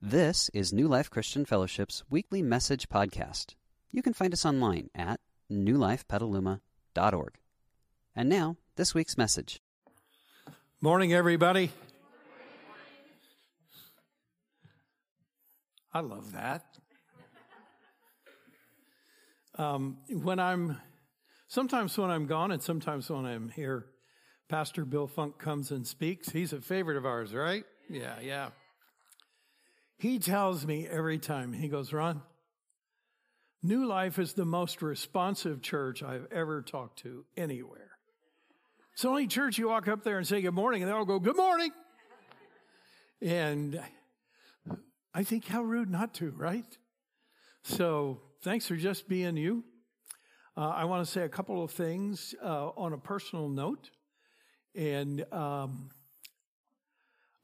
This is New Life Christian Fellowship's weekly message podcast. You can find us online at newlifepetaluma.org. And now, this week's message. Morning, everybody. I love that. Um, when I'm, sometimes when I'm gone and sometimes when I'm here, Pastor Bill Funk comes and speaks. He's a favorite of ours, right? Yeah, yeah. He tells me every time, he goes, Ron, New Life is the most responsive church I've ever talked to anywhere. It's the only church you walk up there and say good morning, and they all go, Good morning. And I think how rude not to, right? So thanks for just being you. Uh, I want to say a couple of things uh, on a personal note. And um,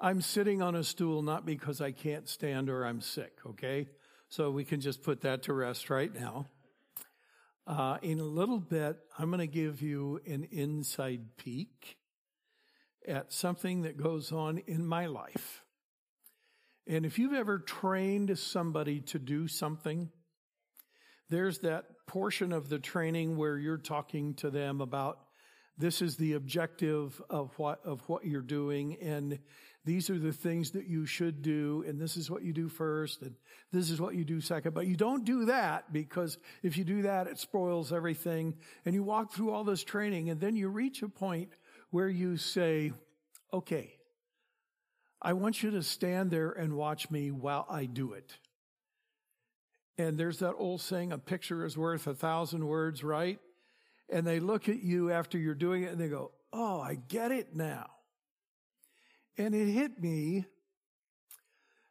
I'm sitting on a stool not because I can't stand or I'm sick, okay? So we can just put that to rest right now. Uh, in a little bit, I'm going to give you an inside peek at something that goes on in my life. And if you've ever trained somebody to do something, there's that portion of the training where you're talking to them about this is the objective of what, of what you're doing. And these are the things that you should do. And this is what you do first. And this is what you do second. But you don't do that because if you do that, it spoils everything. And you walk through all this training and then you reach a point where you say, okay, I want you to stand there and watch me while I do it. And there's that old saying, a picture is worth a thousand words, right? and they look at you after you're doing it and they go, Oh, I get it now. And it hit me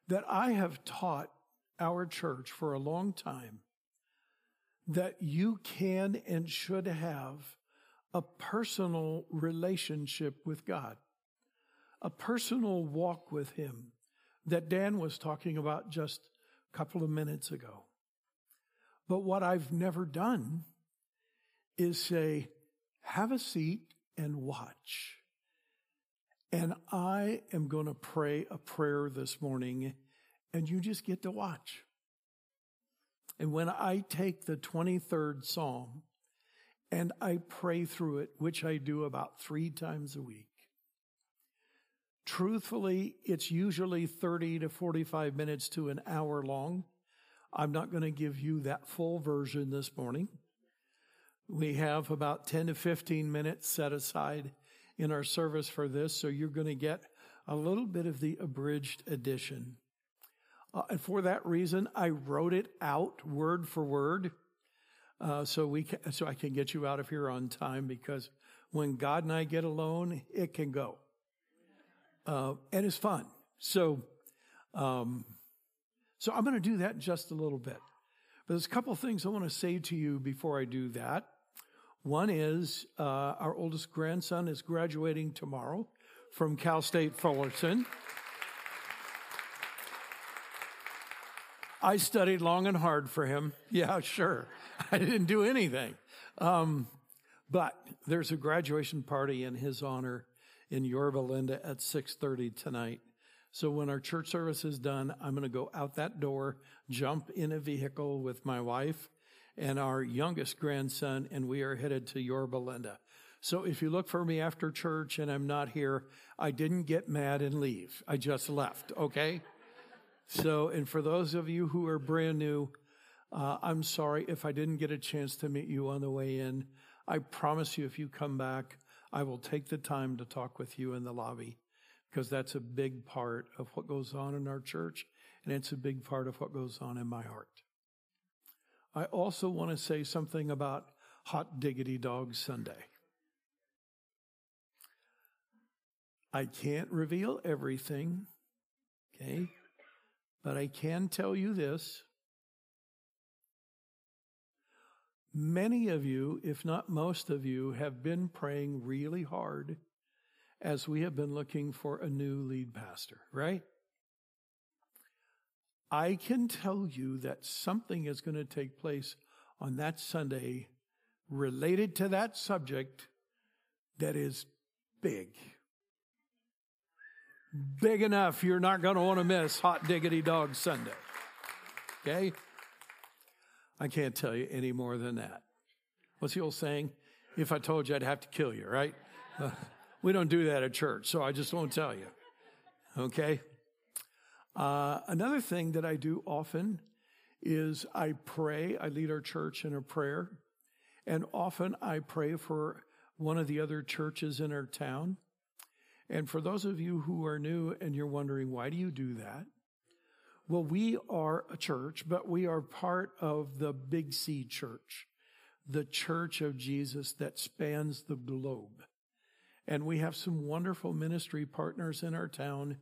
that I have taught our church for a long time that you can and should have a personal relationship with God, a personal walk with Him that Dan was talking about just a couple of minutes ago. But what I've never done is say, have a seat and watch. And I am going to pray a prayer this morning, and you just get to watch. And when I take the 23rd Psalm and I pray through it, which I do about three times a week, truthfully, it's usually 30 to 45 minutes to an hour long. I'm not going to give you that full version this morning. We have about 10 to 15 minutes set aside in our service for this, so you're going to get a little bit of the abridged edition. Uh, and for that reason, I wrote it out word for word, uh, so we can, so I can get you out of here on time because when God and I get alone, it can go, uh, and it's fun. So, um, so I'm going to do that in just a little bit. But there's a couple things I want to say to you before I do that. One is uh, our oldest grandson is graduating tomorrow from Cal State Fullerton. I studied long and hard for him. Yeah, sure. I didn't do anything. Um, but there's a graduation party in his honor in Yorba Linda at 6.30 tonight. So when our church service is done, I'm going to go out that door, jump in a vehicle with my wife and our youngest grandson, and we are headed to Yorba Linda. So if you look for me after church and I'm not here, I didn't get mad and leave. I just left, okay? So, and for those of you who are brand new, uh, I'm sorry if I didn't get a chance to meet you on the way in. I promise you, if you come back, I will take the time to talk with you in the lobby because that's a big part of what goes on in our church and it's a big part of what goes on in my heart. I also want to say something about Hot Diggity Dog Sunday. I can't reveal everything, okay? But I can tell you this. Many of you, if not most of you, have been praying really hard as we have been looking for a new lead pastor, right? I can tell you that something is going to take place on that Sunday related to that subject that is big. big enough you're not going to want to miss Hot Diggity Dog Sunday. Okay? I can't tell you any more than that. What's the old saying? If I told you, I'd have to kill you, right? Uh, we don't do that at church, so I just won't tell you. Okay? Uh, another thing that I do often is I pray. I lead our church in a prayer. And often I pray for one of the other churches in our town. And for those of you who are new and you're wondering, why do you do that? Well, we are a church, but we are part of the Big C church, the church of Jesus that spans the globe. And we have some wonderful ministry partners in our town,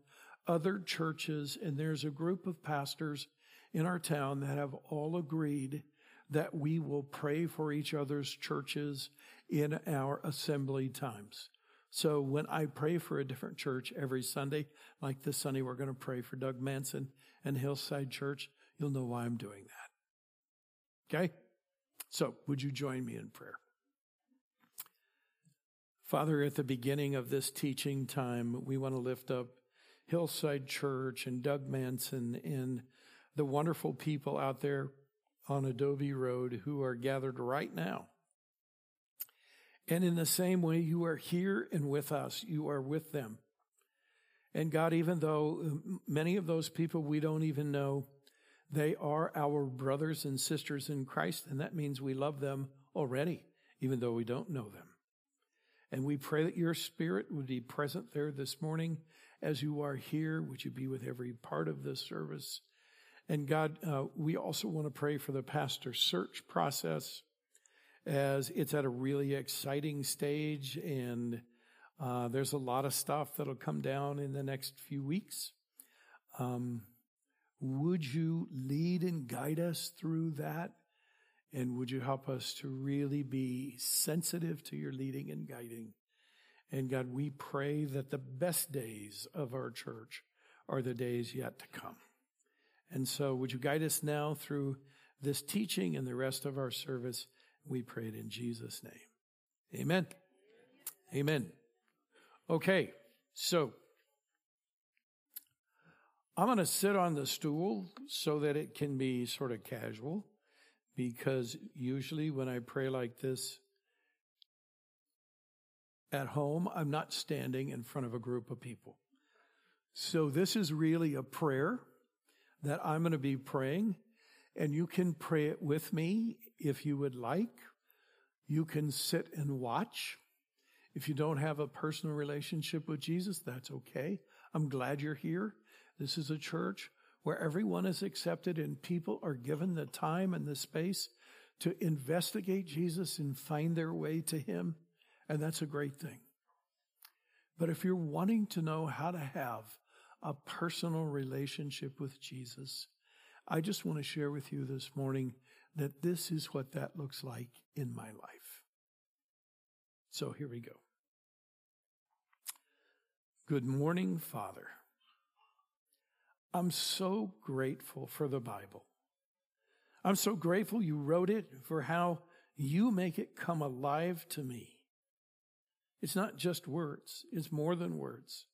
other churches, and there's a group of pastors in our town that have all agreed that we will pray for each other's churches in our assembly times. So when I pray for a different church every Sunday, like this Sunday, we're going to pray for Doug Manson and Hillside Church. You'll know why I'm doing that. Okay? So would you join me in prayer? Father, at the beginning of this teaching time, we want to lift up Hillside Church and Doug Manson and the wonderful people out there on Adobe Road who are gathered right now. And in the same way, you are here and with us, you are with them. And God, even though um, many of those people we don't even know, they are our brothers and sisters in Christ, and that means we love them already, even though we don't know them. And we pray that your spirit would be present there this morning as you are here. Would you be with every part of this service? And God, uh, we also want to pray for the pastor search process as it's at a really exciting stage and uh, there's a lot of stuff that'll come down in the next few weeks. Um, would you lead and guide us through that? And would you help us to really be sensitive to your leading and guiding? And God, we pray that the best days of our church are the days yet to come. And so would you guide us now through this teaching and the rest of our service? We pray it in Jesus' name. Amen. Amen. Okay, so I'm going to sit on the stool so that it can be sort of casual because usually when I pray like this at home, I'm not standing in front of a group of people. So this is really a prayer that I'm going to be praying, and you can pray it with me if you would like. You can sit and watch. If you don't have a personal relationship with Jesus, that's okay. I'm glad you're here. This is a church where everyone is accepted and people are given the time and the space to investigate Jesus and find their way to Him. And that's a great thing. But if you're wanting to know how to have a personal relationship with Jesus. I just want to share with you this morning that this is what that looks like in my life. So here we go. Good morning, Father. I'm so grateful for the Bible. I'm so grateful you wrote it for how you make it come alive to me. It's not just words, it's more than words.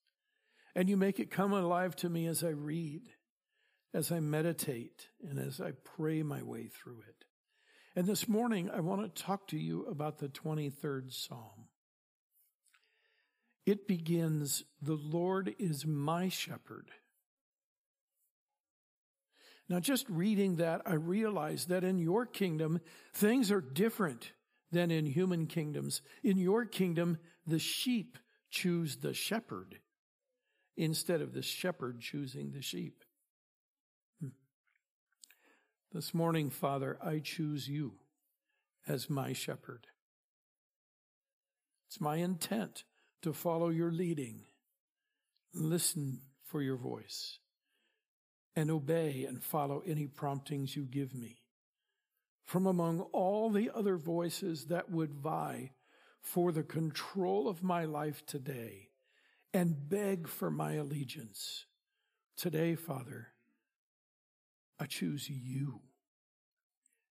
And you make it come alive to me as I read, as I meditate, and as I pray my way through it. And this morning, I want to talk to you about the 23rd Psalm. It begins, The Lord is my shepherd. Now, just reading that, I realize that in your kingdom, things are different than in human kingdoms. In your kingdom, the sheep choose the shepherd instead of the shepherd choosing the sheep. Hmm. This morning, Father, I choose you as my shepherd. It's my intent to follow your leading, listen for your voice, and obey and follow any promptings you give me. From among all the other voices that would vie for the control of my life today, and beg for my allegiance. Today, Father, I choose you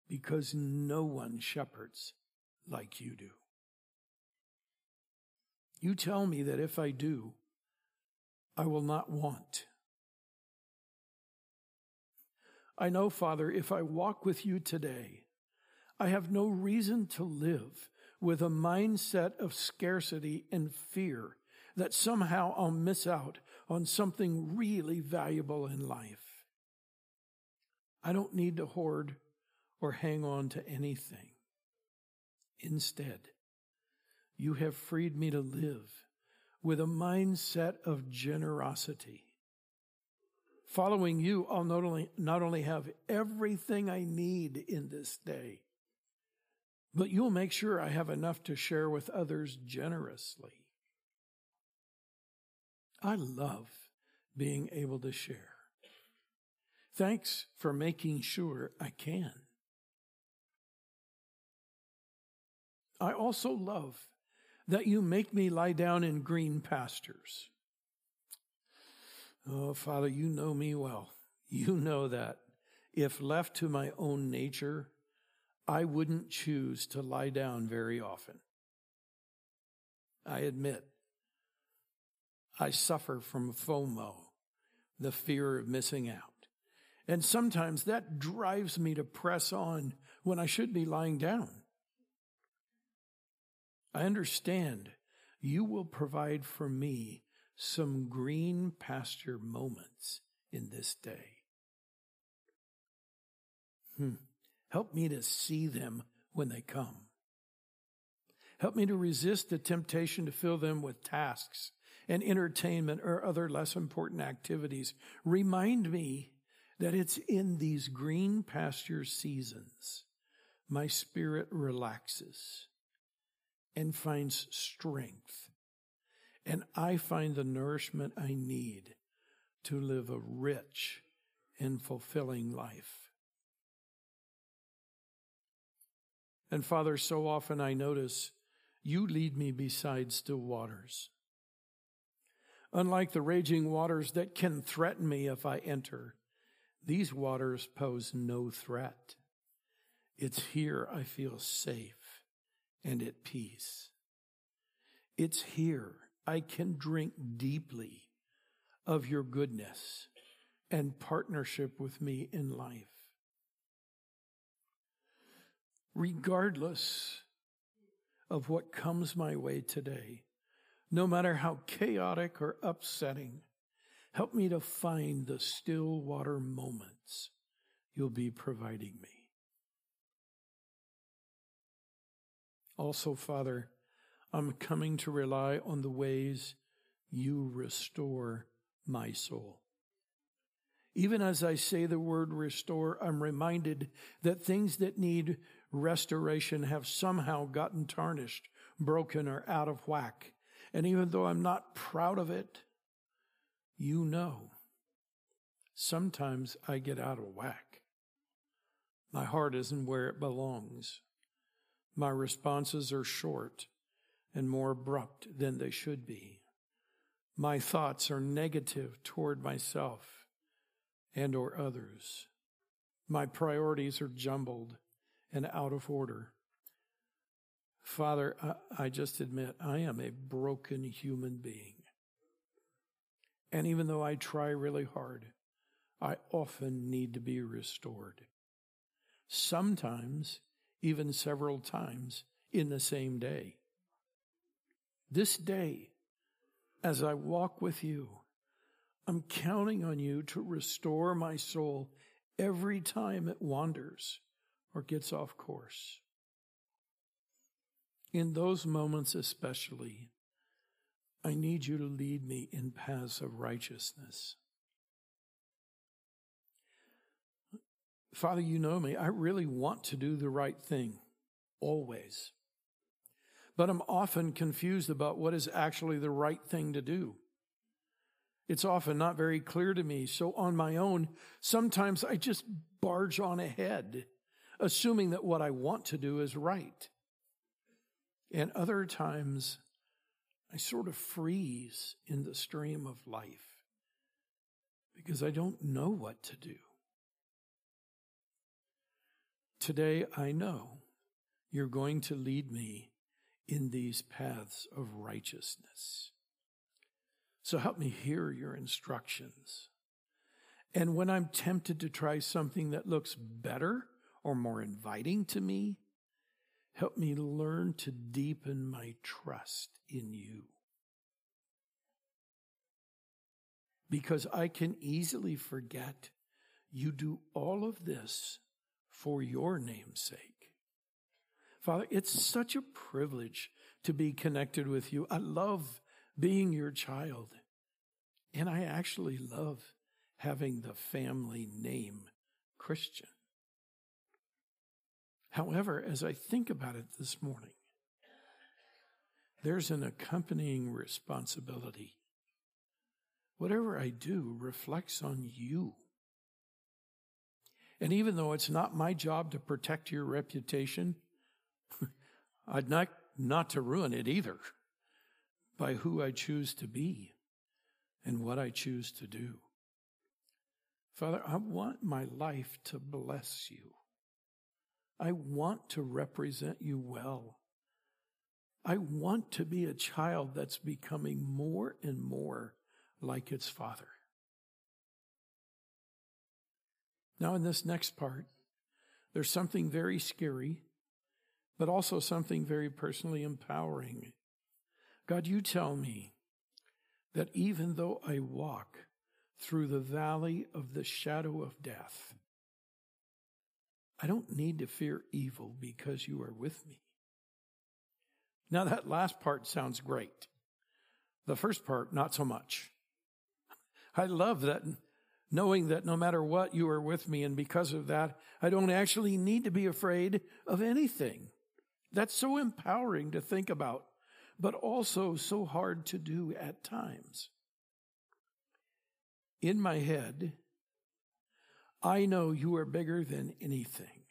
because no one shepherds like you do. You tell me that if I do, I will not want. I know, Father, if I walk with you today, I have no reason to live with a mindset of scarcity and fear that somehow I'll miss out on something really valuable in life. I don't need to hoard or hang on to anything. Instead, you have freed me to live with a mindset of generosity. Following you, I'll not only, not only have everything I need in this day, but you'll make sure I have enough to share with others generously. I love being able to share. Thanks for making sure I can. I also love that you make me lie down in green pastures. Oh, Father, you know me well. You know that if left to my own nature, I wouldn't choose to lie down very often. I admit, I suffer from FOMO, the fear of missing out. And sometimes that drives me to press on when I should be lying down. I understand you will provide for me some green pasture moments in this day. Hmm. Help me to see them when they come. Help me to resist the temptation to fill them with tasks and entertainment or other less important activities. Remind me that it's in these green pasture seasons my spirit relaxes and finds strength. And I find the nourishment I need to live a rich and fulfilling life. And Father, so often I notice you lead me beside still waters. Unlike the raging waters that can threaten me if I enter, these waters pose no threat. It's here I feel safe and at peace. It's here I can drink deeply of your goodness and partnership with me in life regardless of what comes my way today, no matter how chaotic or upsetting, help me to find the still water moments you'll be providing me. Also, Father, I'm coming to rely on the ways you restore my soul. Even as I say the word restore, I'm reminded that things that need restoration have somehow gotten tarnished, broken, or out of whack. And even though I'm not proud of it, you know, sometimes I get out of whack. My heart isn't where it belongs. My responses are short and more abrupt than they should be. My thoughts are negative toward myself and or others. My priorities are jumbled and out of order. Father, I, I just admit I am a broken human being. And even though I try really hard, I often need to be restored. Sometimes, even several times in the same day. This day, as I walk with you, I'm counting on you to restore my soul every time it wanders or gets off course. In those moments, especially, I need you to lead me in paths of righteousness. Father, you know me. I really want to do the right thing, always. But I'm often confused about what is actually the right thing to do. It's often not very clear to me. So on my own, sometimes I just barge on ahead assuming that what I want to do is right. And other times, I sort of freeze in the stream of life because I don't know what to do. Today, I know you're going to lead me in these paths of righteousness. So help me hear your instructions. And when I'm tempted to try something that looks better or more inviting to me, help me learn to deepen my trust in you. Because I can easily forget you do all of this for your name's sake. Father, it's such a privilege to be connected with you. I love being your child. And I actually love having the family name Christian. However, as I think about it this morning, there's an accompanying responsibility. Whatever I do reflects on you. And even though it's not my job to protect your reputation, I'd like not to ruin it either by who I choose to be and what I choose to do. Father, I want my life to bless you. I want to represent you well. I want to be a child that's becoming more and more like its father. Now, in this next part, there's something very scary, but also something very personally empowering. God, you tell me that even though I walk through the valley of the shadow of death, I don't need to fear evil because you are with me. Now, that last part sounds great. The first part, not so much. I love that knowing that no matter what, you are with me. And because of that, I don't actually need to be afraid of anything. That's so empowering to think about but also so hard to do at times. In my head, I know you are bigger than anything.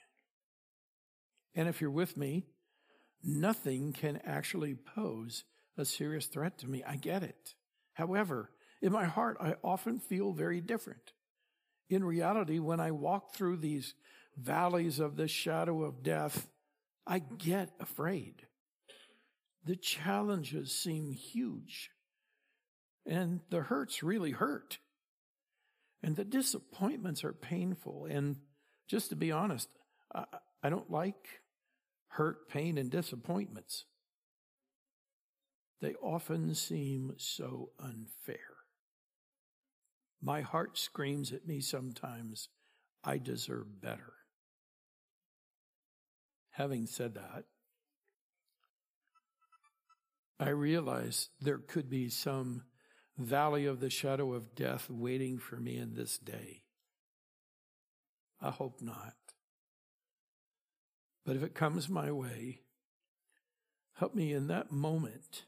And if you're with me, nothing can actually pose a serious threat to me. I get it. However, in my heart, I often feel very different. In reality, when I walk through these valleys of the shadow of death, I get afraid the challenges seem huge and the hurts really hurt and the disappointments are painful. And just to be honest, I, I don't like hurt, pain, and disappointments. They often seem so unfair. My heart screams at me sometimes, I deserve better. Having said that, I realized there could be some valley of the shadow of death waiting for me in this day. I hope not. But if it comes my way, help me in that moment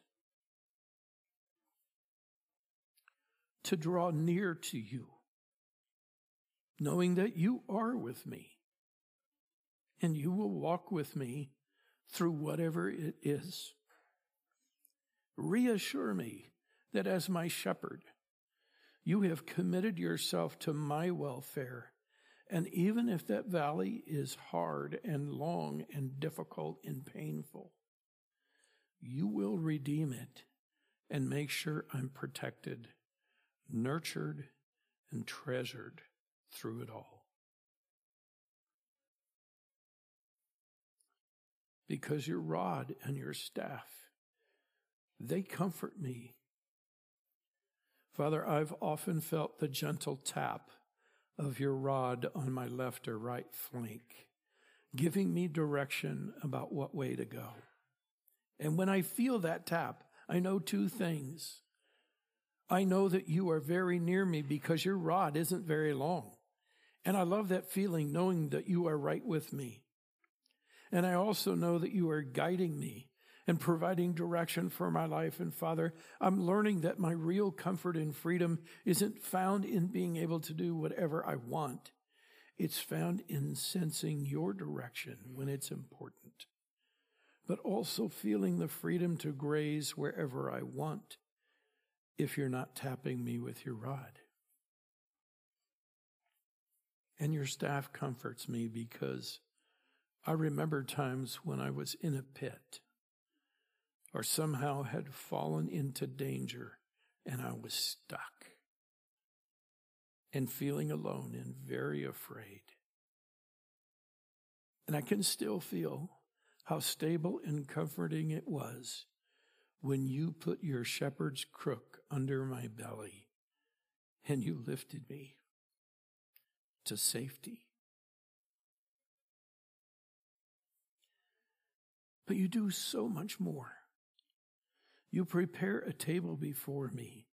to draw near to you, knowing that you are with me and you will walk with me through whatever it is. Reassure me that as my shepherd, you have committed yourself to my welfare. And even if that valley is hard and long and difficult and painful, you will redeem it and make sure I'm protected, nurtured, and treasured through it all. Because your rod and your staff they comfort me. Father, I've often felt the gentle tap of your rod on my left or right flank, giving me direction about what way to go. And when I feel that tap, I know two things. I know that you are very near me because your rod isn't very long. And I love that feeling knowing that you are right with me. And I also know that you are guiding me and providing direction for my life. And Father, I'm learning that my real comfort and freedom isn't found in being able to do whatever I want. It's found in sensing your direction when it's important, but also feeling the freedom to graze wherever I want if you're not tapping me with your rod. And your staff comforts me because I remember times when I was in a pit or somehow had fallen into danger and I was stuck and feeling alone and very afraid. And I can still feel how stable and comforting it was when you put your shepherd's crook under my belly and you lifted me to safety. But you do so much more. You prepare a table before me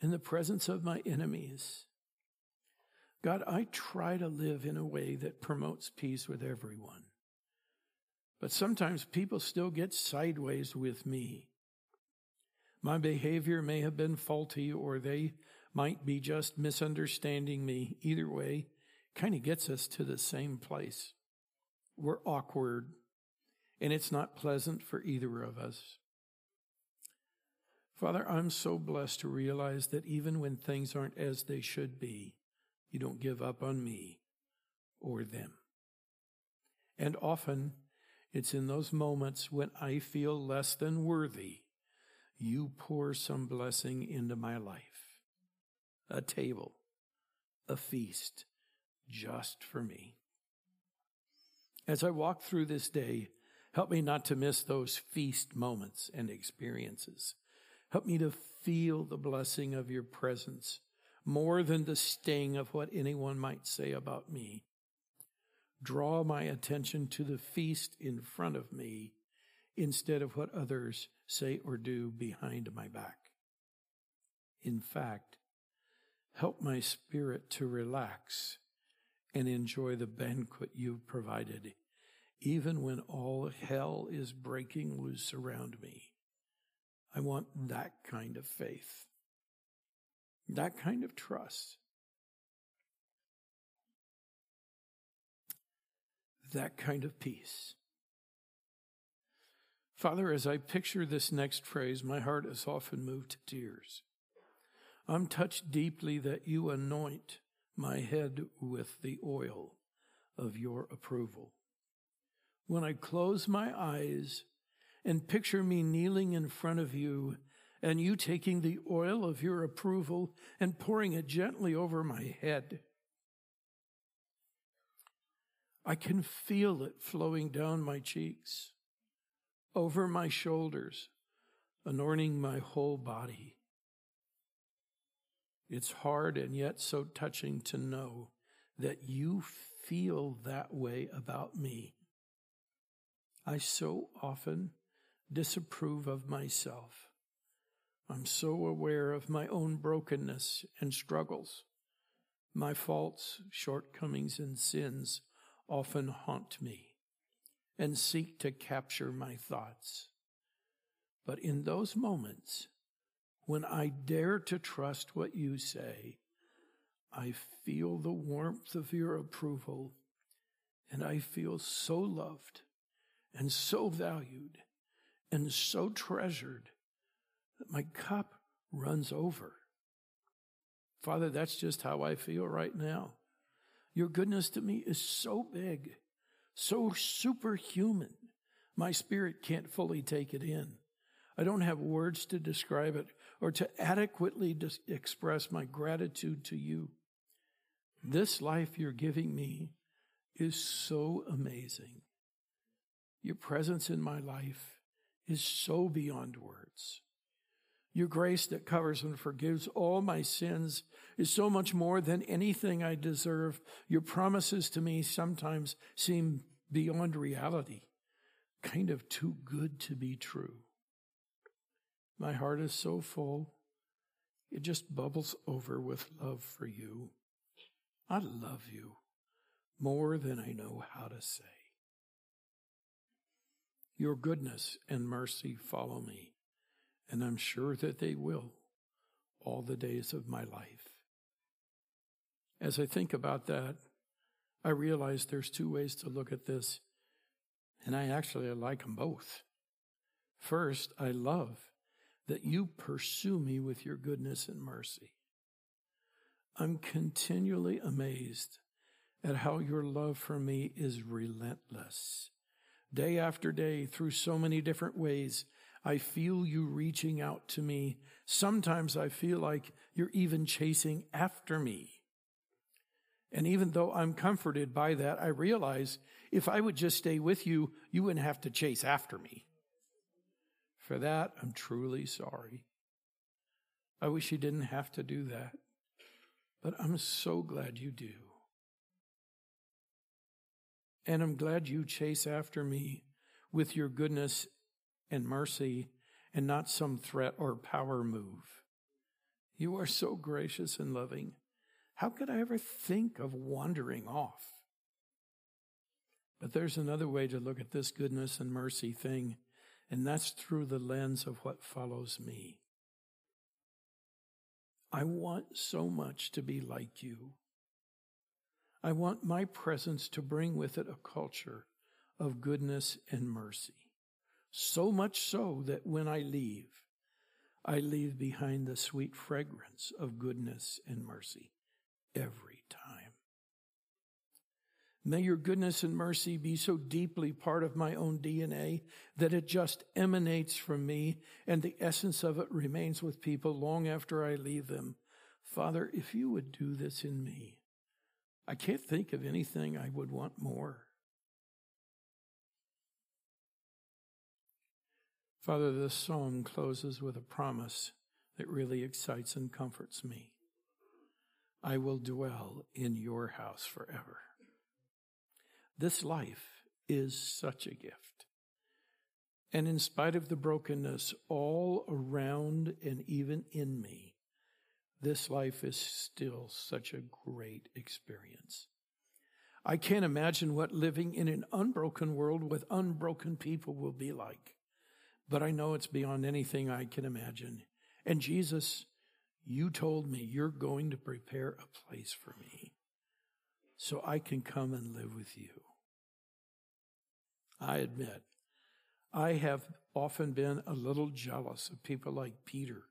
in the presence of my enemies. God, I try to live in a way that promotes peace with everyone. But sometimes people still get sideways with me. My behavior may have been faulty or they might be just misunderstanding me. Either way, kind of gets us to the same place. We're awkward and it's not pleasant for either of us. Father, I'm so blessed to realize that even when things aren't as they should be, you don't give up on me or them. And often it's in those moments when I feel less than worthy, you pour some blessing into my life. A table, a feast, just for me. As I walk through this day, help me not to miss those feast moments and experiences. Help me to feel the blessing of your presence more than the sting of what anyone might say about me. Draw my attention to the feast in front of me instead of what others say or do behind my back. In fact, help my spirit to relax and enjoy the banquet you've provided, even when all hell is breaking loose around me. I want that kind of faith, that kind of trust, that kind of peace. Father, as I picture this next phrase, my heart is often moved to tears. I'm touched deeply that you anoint my head with the oil of your approval. When I close my eyes, and picture me kneeling in front of you and you taking the oil of your approval and pouring it gently over my head. I can feel it flowing down my cheeks, over my shoulders, anointing my whole body. It's hard and yet so touching to know that you feel that way about me. I so often disapprove of myself. I'm so aware of my own brokenness and struggles. My faults, shortcomings, and sins often haunt me and seek to capture my thoughts. But in those moments, when I dare to trust what you say, I feel the warmth of your approval and I feel so loved and so valued and so treasured that my cup runs over. Father, that's just how I feel right now. Your goodness to me is so big, so superhuman. My spirit can't fully take it in. I don't have words to describe it or to adequately express my gratitude to you. This life you're giving me is so amazing. Your presence in my life is so beyond words. Your grace that covers and forgives all my sins is so much more than anything I deserve. Your promises to me sometimes seem beyond reality, kind of too good to be true. My heart is so full, it just bubbles over with love for you. I love you more than I know how to say. Your goodness and mercy follow me, and I'm sure that they will all the days of my life. As I think about that, I realize there's two ways to look at this, and I actually like them both. First, I love that you pursue me with your goodness and mercy. I'm continually amazed at how your love for me is relentless day after day through so many different ways. I feel you reaching out to me. Sometimes I feel like you're even chasing after me. And even though I'm comforted by that, I realize if I would just stay with you, you wouldn't have to chase after me. For that, I'm truly sorry. I wish you didn't have to do that, but I'm so glad you do. And I'm glad you chase after me with your goodness and mercy and not some threat or power move. You are so gracious and loving. How could I ever think of wandering off? But there's another way to look at this goodness and mercy thing, and that's through the lens of what follows me. I want so much to be like you. I want my presence to bring with it a culture of goodness and mercy. So much so that when I leave, I leave behind the sweet fragrance of goodness and mercy every time. May your goodness and mercy be so deeply part of my own DNA that it just emanates from me and the essence of it remains with people long after I leave them. Father, if you would do this in me, I can't think of anything I would want more. Father, this psalm closes with a promise that really excites and comforts me. I will dwell in your house forever. This life is such a gift. And in spite of the brokenness all around and even in me, this life is still such a great experience. I can't imagine what living in an unbroken world with unbroken people will be like, but I know it's beyond anything I can imagine. And Jesus you told me you're going to prepare a place for me so I can come and live with you. I admit, I have often been a little jealous of people like Peter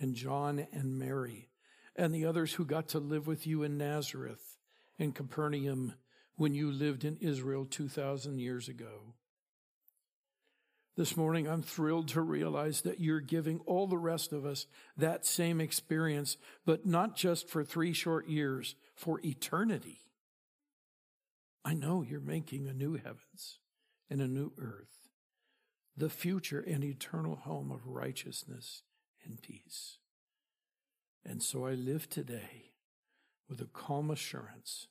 and John and Mary and the others who got to live with you in Nazareth and Capernaum when you lived in Israel 2,000 years ago. This morning, I'm thrilled to realize that you're giving all the rest of us that same experience, but not just for three short years, for eternity. I know you're making a new heavens and a new earth, the future and eternal home of righteousness and peace. And so I live today with a calm assurance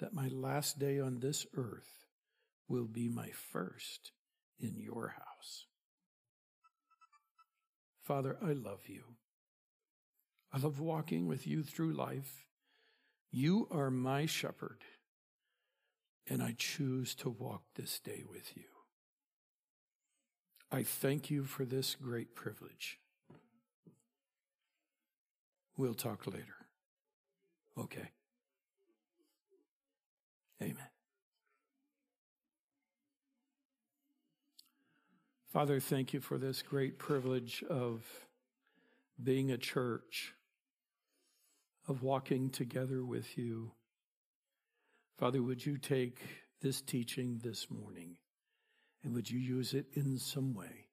that my last day on this earth will be my first in your house. Father, I love you. I love walking with you through life. You are my shepherd, and I choose to walk this day with you. I thank you for this great privilege. We'll talk later. Okay. Amen. Father, thank you for this great privilege of being a church, of walking together with you. Father, would you take this teaching this morning and would you use it in some way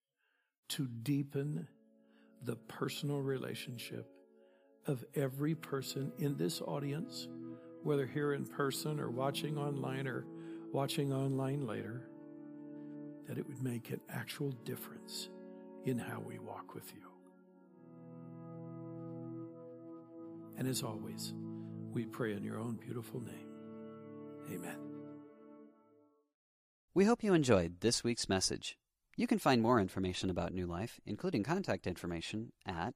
to deepen the personal relationship of every person in this audience, whether here in person or watching online or watching online later? that it would make an actual difference in how we walk with you. And as always, we pray in your own beautiful name. Amen. We hope you enjoyed this week's message. You can find more information about New Life, including contact information, at